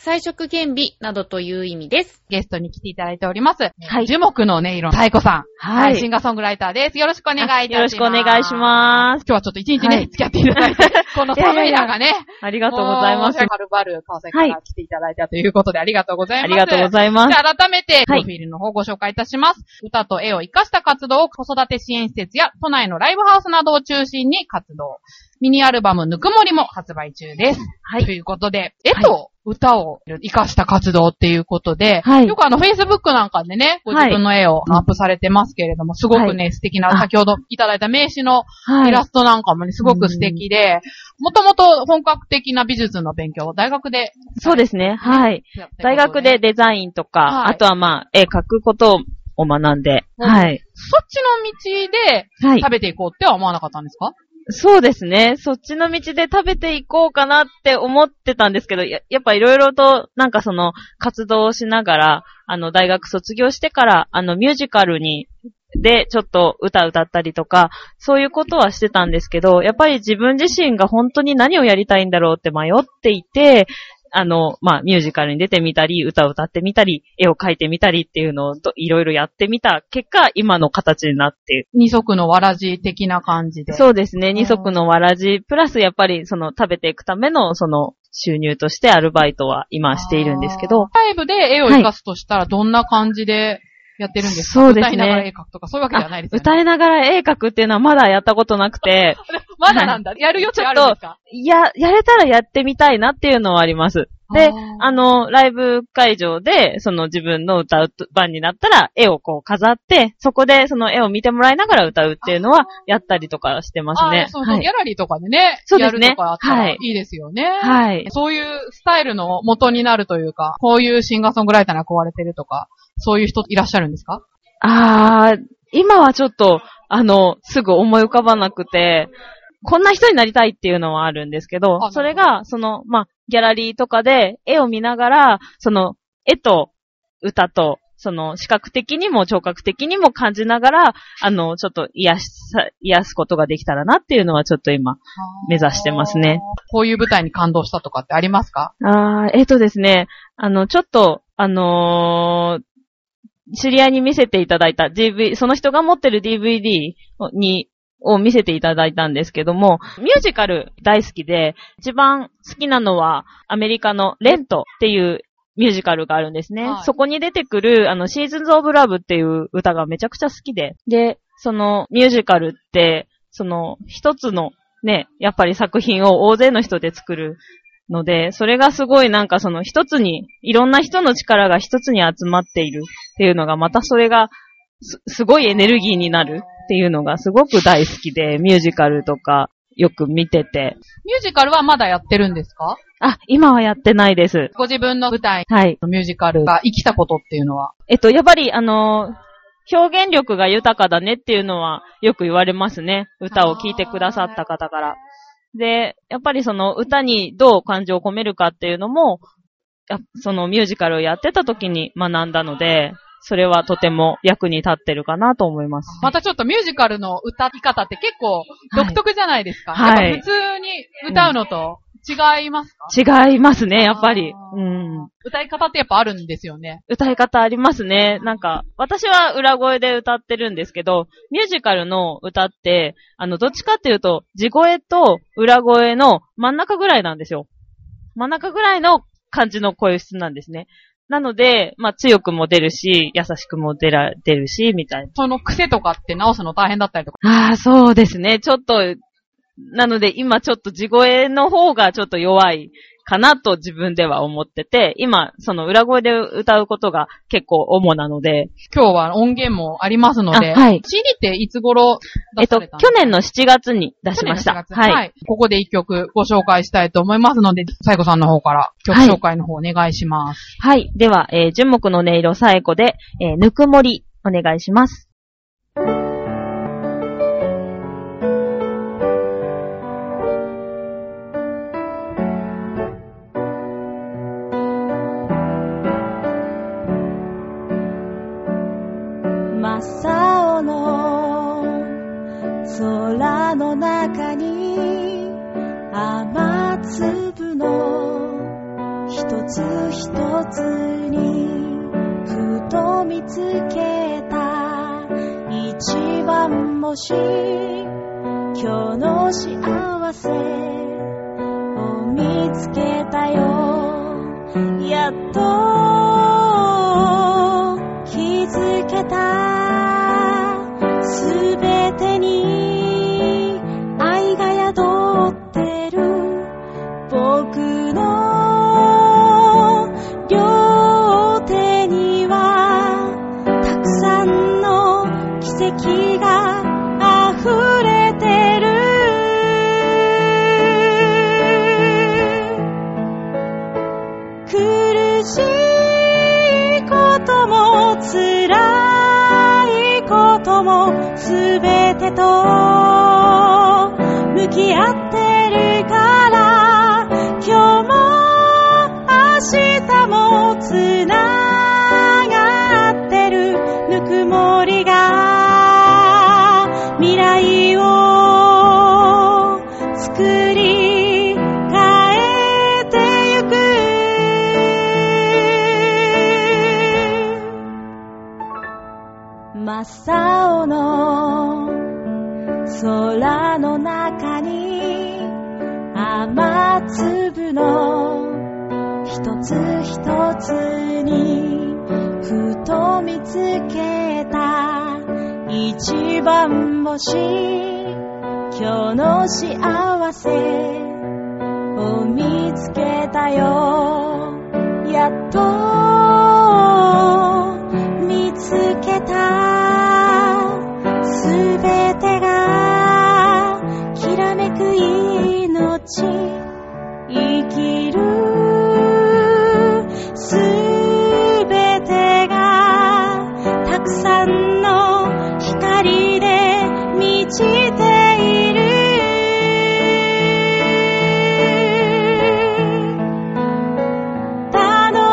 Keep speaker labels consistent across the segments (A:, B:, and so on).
A: 彩色兼美などという意味です。
B: ゲストに来ていただいております。
C: はい
B: 樹木の音色の太鼓さん。
C: はい
B: シンガーソングライターです。よろしくお願いいたします。
C: よろしくお願いします。
B: 今日はちょっと一日ね、
C: はい
B: 付き合っていただいて、この寒い中ね。
C: ありがとうございます。
B: はるばる川崎から来ていただいたということで、ありがとうございます。
C: ありがとうございます
B: じ。ゃあ改めて、プ
C: はい
B: ロフィールの方をご紹介いたします。歌と絵を活かした活動を子育て支援施設や都内のライブハウスなどを中心に活動。ミニアルバムぬくもりも発売中です。
C: はい
B: ということで、絵と歌を活かした活動っていうことで、
C: はい。
B: よくあの、Facebook なんかでね、ご自分の絵をアップされてますけれども、すごくね、
C: は
B: 素敵な、
C: あ。
B: 先ほどいただいた名刺の
C: はい。
B: イラストなんかもね、すごく素敵で、もともと本格的な美術の勉強を大学で
C: そうですね。はい。
B: やって
C: 大学でデザインとか、
B: はい。
C: あとはまあ、絵描くことを学んで、
B: う。ん
C: はい。
B: そっちの道で
C: はい。
B: 食。べていこうっては思わなかったんですか、
C: そうですね。そっちの道で食べていこうかなって思ってたんですけど、ややっぱいろいろと、なんかその、活動をしながら、あの、大学卒業してから、あの、ミュージカルに、で、ちょっと歌歌ったりとか、そういうことはしてたんですけど、やっぱり自分自身が本当に何をやりたいんだろうって迷っていて、あの、まあ、ミュージカルに出てみたり、歌を歌ってみたり、絵を描いてみたりっていうのをどいろいろやってみた結果、今の形になって。
B: 二足のわらじ的な感じで。
C: そうですね。
B: ん。
C: 二足のわらじ、プラスやっぱりその食べていくためのその収入としてアルバイトは今しているんですけど、
B: ライブで絵を活かすとしたらどんな感じでやってるんですか、
C: そうですね。
B: 歌いながら絵描くとかそういうわけではないですよね。
C: 歌いながら絵描くっていうのはまだやったことなくて、
B: まだなんだ。やる余地あるんですか？
C: いや、やれたらやってみたいなっていうのはあります。で
B: あ
C: の、ライブ会場で、その自分の歌う番になったら、絵をこう飾って、そこでその絵を見てもらいながら歌うっていうのは、やったりとかしてますね。
B: そうそう、
C: はい
B: ギャラリーとかでね、
C: そうですね
B: やるとかあったら
C: はい
B: いいですよね。
C: はい。
B: そういうスタイルの元になるというか、こういうシンガーソングライターに憧れてるとか、そういう人いらっしゃるんですか？
C: あー、今はちょっと、あの、すぐ思い浮かばなくて、こんな人になりたいっていうのはあるんですけど
B: あ、
C: それが、その、まあ、ギャラリーとかで絵を見ながら、その、絵と歌と、その、視覚的にも聴覚的にも感じながら、あの、ちょっと癒す、癒すことができたらなっていうのはちょっと今。目指してますね。
B: こういう舞台に感動したとかってありますか？
C: あー、えっ、とですね、あの、ちょっと、あのー知り合いに見せていただいた DV、その人が持ってる DVD に、を見せていただいたんですけども、ミュージカル大好きで、一番好きなのはアメリカのレントっていうミュージカルがあるんですね。
B: はい
C: そこに出てくる、あの、シーズンズ・オブ・ラブっていう歌がめちゃくちゃ好きで、で、そのミュージカルって、その一つのね、やっぱり作品を大勢の人で作るので、それがすごいなんかその一つに、いろんな人の力が一つに集まっているっていうのが、またそれがす、すごいエネルギーになるっていうのがすごく大好きで、ミュージカルとかよく見てて。
B: ミュージカルはまだやってるんですか？
C: あ、今はやってないです。
B: ご自分の舞台
C: はい。
B: のミュージカルが生きたことっていうのは。
C: えっと、やっぱりあの表現力が豊かだねっていうのはよく言われますね。歌を聴いてくださった方から。で、やっぱりその歌にどう感情を込めるかっていうのも、やそのミュージカルをやってた時に学んだので、それはとても役に立ってるかなと思います。
B: またちょっとミュージカルの歌い方って結構独特じゃないですか。
C: はい
B: 普通に歌うのと違いますか、
C: 違いますね、やっぱり。うん。
B: 歌い方ってやっぱあるんですよね。
C: 歌い方ありますね。なんか、私は裏声で歌ってるんですけど、ミュージカルの歌って、あの、どっちかっていうと、地声と裏声の真ん中ぐらいなんですよ。真ん中ぐらいの感じの声質なんですね。なので、まあ、強くも出るし、優しくも出ら、出るし、みたいな。
B: その癖とかって直すの大変だったりとか。
C: ああ、そうですね。ちょっと、なので今ちょっと地声の方がちょっと弱いかなと自分では思ってて、今、その裏声で歌うことが結構主なので、
B: 今日は音源もありますので、
C: あはい
B: CD っていつ頃
C: えっと、
B: 出されたんですか？
C: 去年の7月に出しました。
B: 去年の4月
C: はい。
B: はい。ここで一曲ご紹介したいと思いますので、サイコさんの方から曲紹介の方お願いします。
C: はい。では、えー、純木の音色最古で、えー、ぬくもり、お願いします。「見つけたよ。やっと気づけた。辛いこともすべてと向き合ってし今日の幸せを見つけたよ。やっと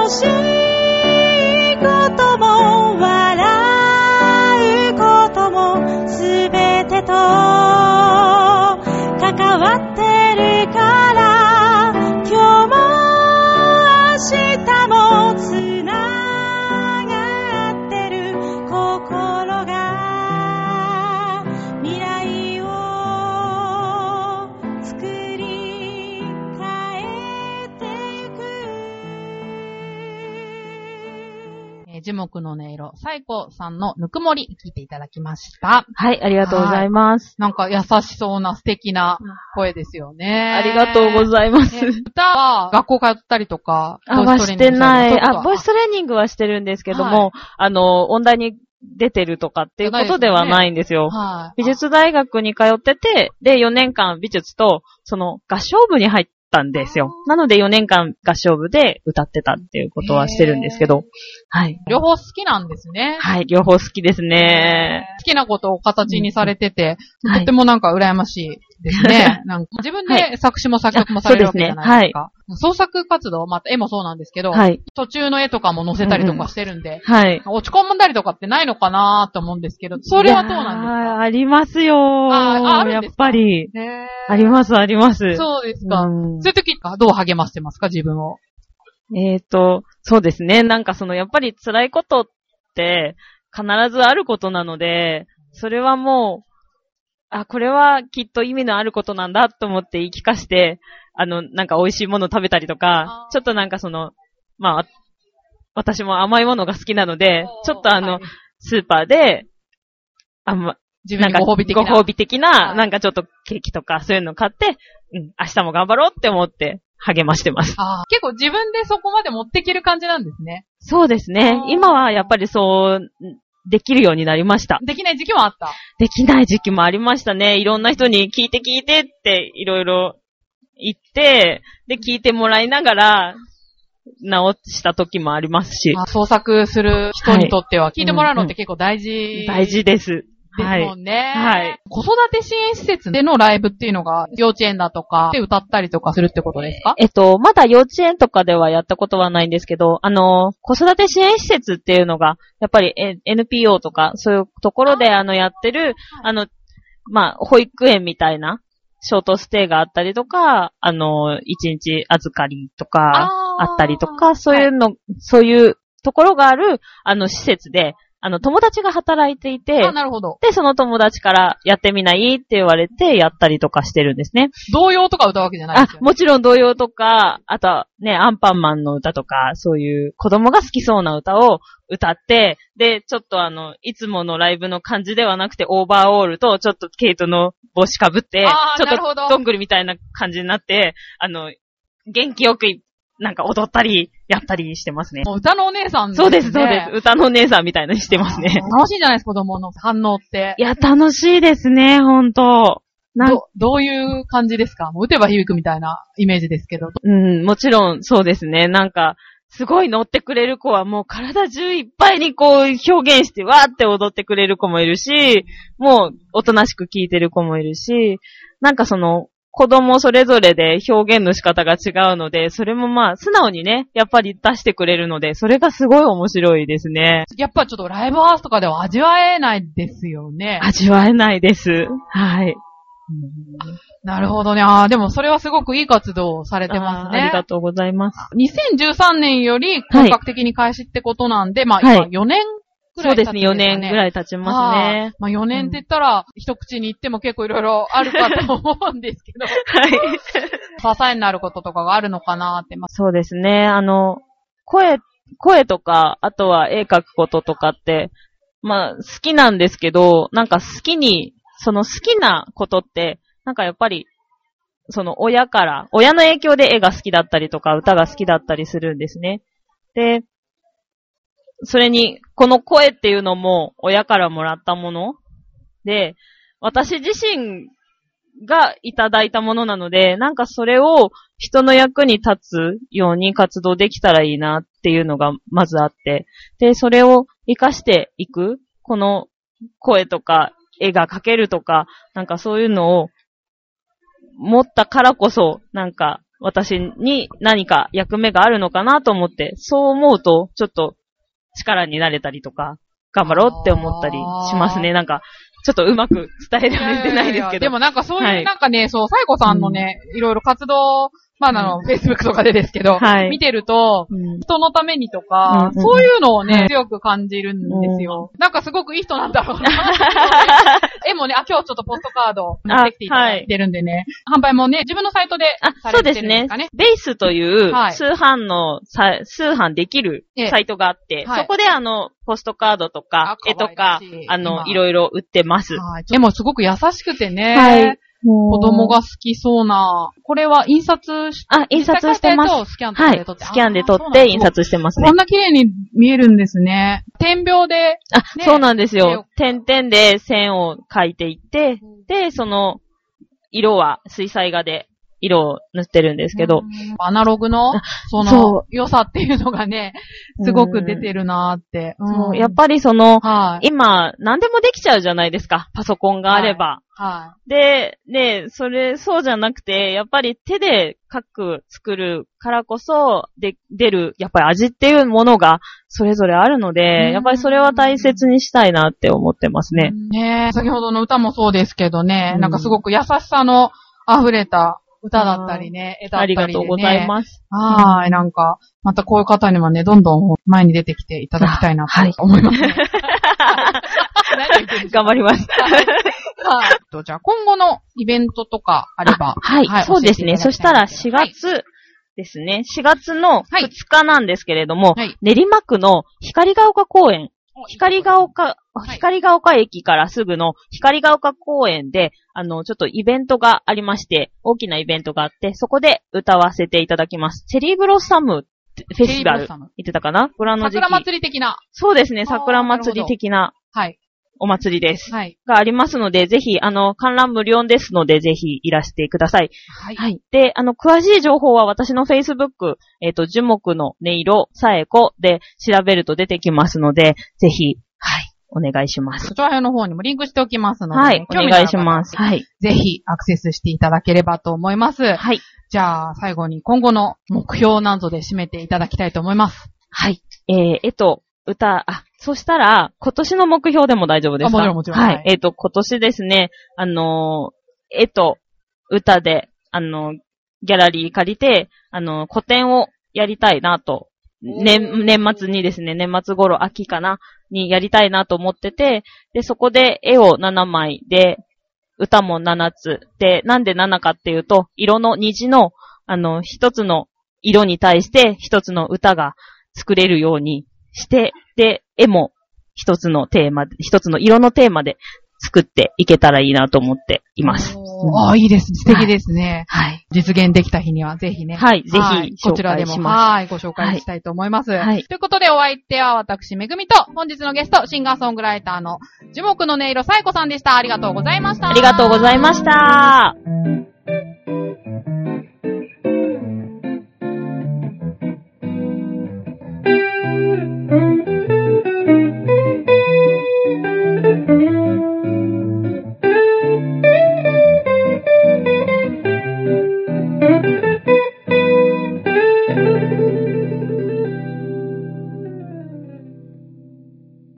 C: 楽しえ
B: ー樹木の音色、サイコさんのぬくもり、聞いていただきました。
D: はい、ありがとうございます。
B: なんか優しそうな素敵な声ですよね。
D: ありがとうございます。
B: ね歌は学校通ったりとか、
D: あ、はしてない。あ、ボイスト
B: レ
D: レーニングはしてるんですけど
B: は
D: も、あの、音大に出てるとかっていうことではないんですよ。
B: はい。
D: 美術大学に通ってて、で、4年間美術と、その、合唱部に入ったんですよ。なので4年間合唱部で歌ってたっていうことはしてるんですけど、はい。
B: 両方好きなんですね。
D: はい、両方好きですね。
B: 好きなことを形にされてて、
D: はい
B: とってもなんか羨ましいですね。なんか自分
D: は
B: で作詞も作曲もされるわけじゃないですか。
D: そ
B: 創作活動、また絵もそうなんですけど、
D: はい。
B: 途中の絵とかも載せたりとかしてるんで、
D: はい。
B: 落ち込んだりとかってないのかなと思うんですけど、それはどうなんですか？
D: ありますよ
B: ああある
D: やっ
B: んですか？
D: ぱり。
B: ね
D: あります、あります。
B: そうですか。
D: うん
B: そういう時か、どう励ましてますか、自分を。
D: えっ、と、そうですね。なんかその、やっぱり辛いことって必ずあることなので、それはもう、あ、これはきっと意味のあることなんだと思って言い聞かして、あの、なんか美味しいもの食べたりとかちょっとなんかその、まあ、私も甘いものが好きなので、ちょっとあの、
B: はい
D: スーパーで、あんま、
B: 自分にご褒美的な。
D: ご褒美的な、
B: はい
D: なんかちょっとケーキとかそういうの買って、うん、明日も頑張ろうって思って励ましてます。
B: 結構自分でそこまで持っていける感じなんですね。
D: そうですね。今はやっぱりそう、できるようになりました。
B: できない時期もあった。
D: できない時期もありましたね。いろんな人に聞いて聞いてっていろいろ言って、で、聞いてもらいながら、直した時もありますし、
B: あ創作する人にとっては、聞いてもらうのっ
D: うんうん
B: て結構大事。
D: 大事です。
B: です
D: はい。
B: もんね。
D: はい。
B: 子育て支援施設でのライブっていうのが、幼稚園だとかで歌ったりとかするってことですか？
D: えっと、まだ幼稚園とかではやったことはないんですけど、あの、子育て支援施設っていうのが、やっぱりえ NPO とか、そういうところで、あの、やってる、あの、まあ、保育園みたいな
C: ショートステイがあったりとか、あの、一日預かりとか、
B: あ
C: ったりとか、そういうの、そういうところがある、あの、施設で、あの、友達が働いていて
B: あ、、なるほど。
C: で、その友達からやってみないって言われて、やったりとかしてるんですね。
B: 童謡とか歌うわけじゃない
C: あ
B: ですよ、ね。
C: もちろん童謡とか、あとはね、アンパンマンの歌とか、そういう子供が好きそうな歌を歌って、で、ちょっとあの、いつものライブの感じではなくて、オーバーオールと、ちょっとケイトの帽子かぶってちょっ
B: なるほど
C: とどんぐりみたいな感じになって、あの、元気よくい、なんか踊ったり、やったりしてますね。
B: 歌のお姉さん
C: そうです、そうです。
B: す。
C: 歌のお姉さんみたいなのしてますね。
B: 楽しいじゃないですか、子供の反応って
C: い。や、楽しいですね、ほんと。
B: ど、どういう感じですか？もう打てば響くみたいなイメージですけど。
C: うん、もちろんそうですね。なんか、すごい乗ってくれる子はもう体中いっぱいにこう表現してわーって踊ってくれる子もいるし、もうおとなしく聴いてる子もいるし、なんかその子供それぞれで表現の仕方が違うので、それもまあ素直にね、やっぱり出してくれるので、それがすごい面白いですね。
B: やっぱちょっとライブハウスとかでは味わえないですよね。
C: 味わえないです。はい。
B: なるほどね。ああ、でもそれはすごくいい活動をされてますね。
C: あーありがとうございます。
B: 2013年より本格的に開始ってことなんで、まあ
C: はい
B: 今4年くら
C: そですね、
B: いうですか
C: 4年ぐらい経ちますね
B: はい。まあ4年って言ったら、一口に言っても結構いろいろあるかと思うんですけど、
C: はい。
B: 支えになることとかがあるのかなって、まあ、
C: そうですね。あの、声、声とか、あとは絵描くこととかって、まあ、好きなんですけど、なんか好きに、その好きなことって、なんかやっぱり、その親から、親の影響で絵が好きだったりとか、歌が好きだったりするんですね。で、それに、この声っていうのも親からもらったもの。で、私自身がいただいたものなので、なんかそれを人の役に立つように活動できたらいいなっていうのがまずあって、で、それを活かしていく、この声とか絵が描けるとか、なんかそういうのを持ったからこそ、なんか私に何か役目があるのかなと思って、そう思うとちょっと力になれたりとか、頑張ろうって思ったりしますね。なんか、ちょっとうまく伝えられてないですけど。
B: でもなんかそういう、
C: はい
B: なんかね、そう、サイコさんのね、いろいろ活動、まああの、Facebook とかでですけど、
C: はい。
B: 見てると、
C: うん。
B: 人のためにとか、
C: うんうん
B: そういうのをね、
C: はい。
B: 強く感じるんですよ。なんかすごくいい人なんだろうな。絵もね、あ、今日ちょっとポストカード持ってきていただいてるんでね、販売もね、自分のサイトで
C: あ、
B: さ
C: そうですね
B: れてるんですかね。。
C: ベースという
B: はい。
C: 通販のさ、通販できる
B: ええ。
C: サイトがあって、
B: はい。
C: そこであの、ポストカードとか
B: あ、
C: 絵とか
B: 可愛らしい、
C: あの、
B: 今。
C: いろいろ売ってます。
B: はい。絵もすごく優しくてね、
C: はい
B: 子供が好きそうな、これは印刷し
C: あ、印刷してます。
B: スキャンで撮って。。
C: スキャンで撮って印。刷してますね
B: こん。な綺麗に見えるんですね。点描で、
C: あ、
B: ね
C: そうなんですよ。点々で線を描いていって、で、その、色は水彩画で色を塗ってるんですけど、
B: アナログの、その
C: そ、
B: 良さっていうのがね、すごく出てるなーって。
C: そうやっぱりその、
B: はい。
C: 今、何でもできちゃうじゃないですか。パソコンがあれば。
B: は
C: で、ね、それ、そうじゃなくて、やっぱり手で書く、作るからこそ、で、出る、やっぱり味っていうものが、それぞれあるの
B: うん
C: で、やっぱりそれは大切にしたいなって思ってます
B: い。
C: ね。
B: ね先ほどの歌もそうですけどね、
C: うん
B: なんかすごく優しさの溢れた歌だったりね、絵だったりで、ね。
C: ありがとうございます。
B: はい、なんか、またこういう方にもね、どんどん前に出てきていただきたいな
C: はい
B: と思います、ね。何言ってるんですか
C: 頑張ります。
B: はい。とじゃあ今後のイベントとかあれば。
C: はい、そうですね。そしたら4
B: はい
C: 月ですね。4月の
B: はい
C: 2日なんですけれども、
B: はい
C: 練馬区の光が丘公園、光が丘、
B: い
C: 光が丘駅からすぐの光が丘公園で、あの、ちょっとイベントがありまして、大きなイベントがあって、そこで歌わせていただきます。チェリーブロッサムフェスティバル。言ってたかな？ご覧の時期。
B: 桜祭り的な。
C: そうですね、桜祭り的な
B: はい。
C: お祭りです。
B: はい。
C: がありますので、ぜひ、あの、観覧無料ですので、ぜひいらしてください。
B: はい。
C: はい。で、あの、詳しい情報は私の Facebook、えっ、と、樹木の音色、さえこで調べると出てきますので、ぜひ、はい、お願いします。
B: そちらの方にもリンクしておきますので、
C: はい、お願いします。はい。
B: ぜひアクセスしていただければと思います。
C: はい。
B: じゃあ、最後に今後の目標なんぞで締めていただきたいと思います。
C: はい。えー、えっと、歌、あ、そしたら、今年の目標でも大丈夫ですか？
B: あもちろんもちろん
C: は
B: はいい。
C: えっと、今年ですね、あのー、えっと、歌で、あの、ギャラリー借りて、あの、個展をやりたいなと、年、年末にですね、年末頃、秋かな、にやりたいなと思ってて、で、そこで絵を7枚で、歌も7つ。で、なんで7かっていうと、色の虹の、あの、一つの色に対して一つの歌が作れるようにして、で、絵も一つのテーマ、一つの色のテーマで作っていけたらいいなと思っています。
B: ああ、いいです。素敵ですね。
C: はい。
B: 実現できた日にはぜひね。
C: はい、ぜ
B: はい
C: ひ、
B: こちらでも。はい、ご紹介したいと思います。
C: はい
B: ということで、お相手は私、めぐみと、本日のゲスト、シンガーソングライターの樹木の音色さえこさんでした。ありがとうございました。
C: ありがとうございました。